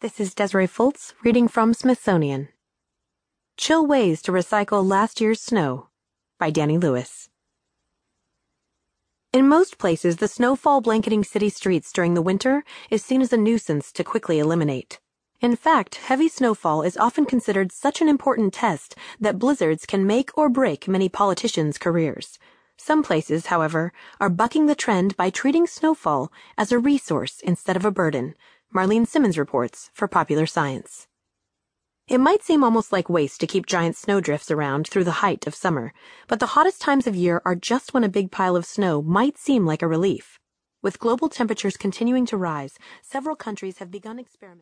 This is Desiree Fultz reading from Smithsonian. Chill Ways to Recycle Last Year's Snow by Danny Lewis. In most places, the snowfall blanketing city streets during the winter is seen as a nuisance to quickly eliminate. In fact, heavy snowfall is often considered such an important test that blizzards can make or break many politicians' careers. Some places, however, are bucking the trend by treating snowfall as a resource instead of a burden Marlene Cimons reports for Popular Science. It might seem almost like waste to keep giant snowdrifts around through the height of summer, but the hottest times of year are just when a big pile of snow might seem like a relief. With global temperatures continuing to rise, several countries have begun experimenting.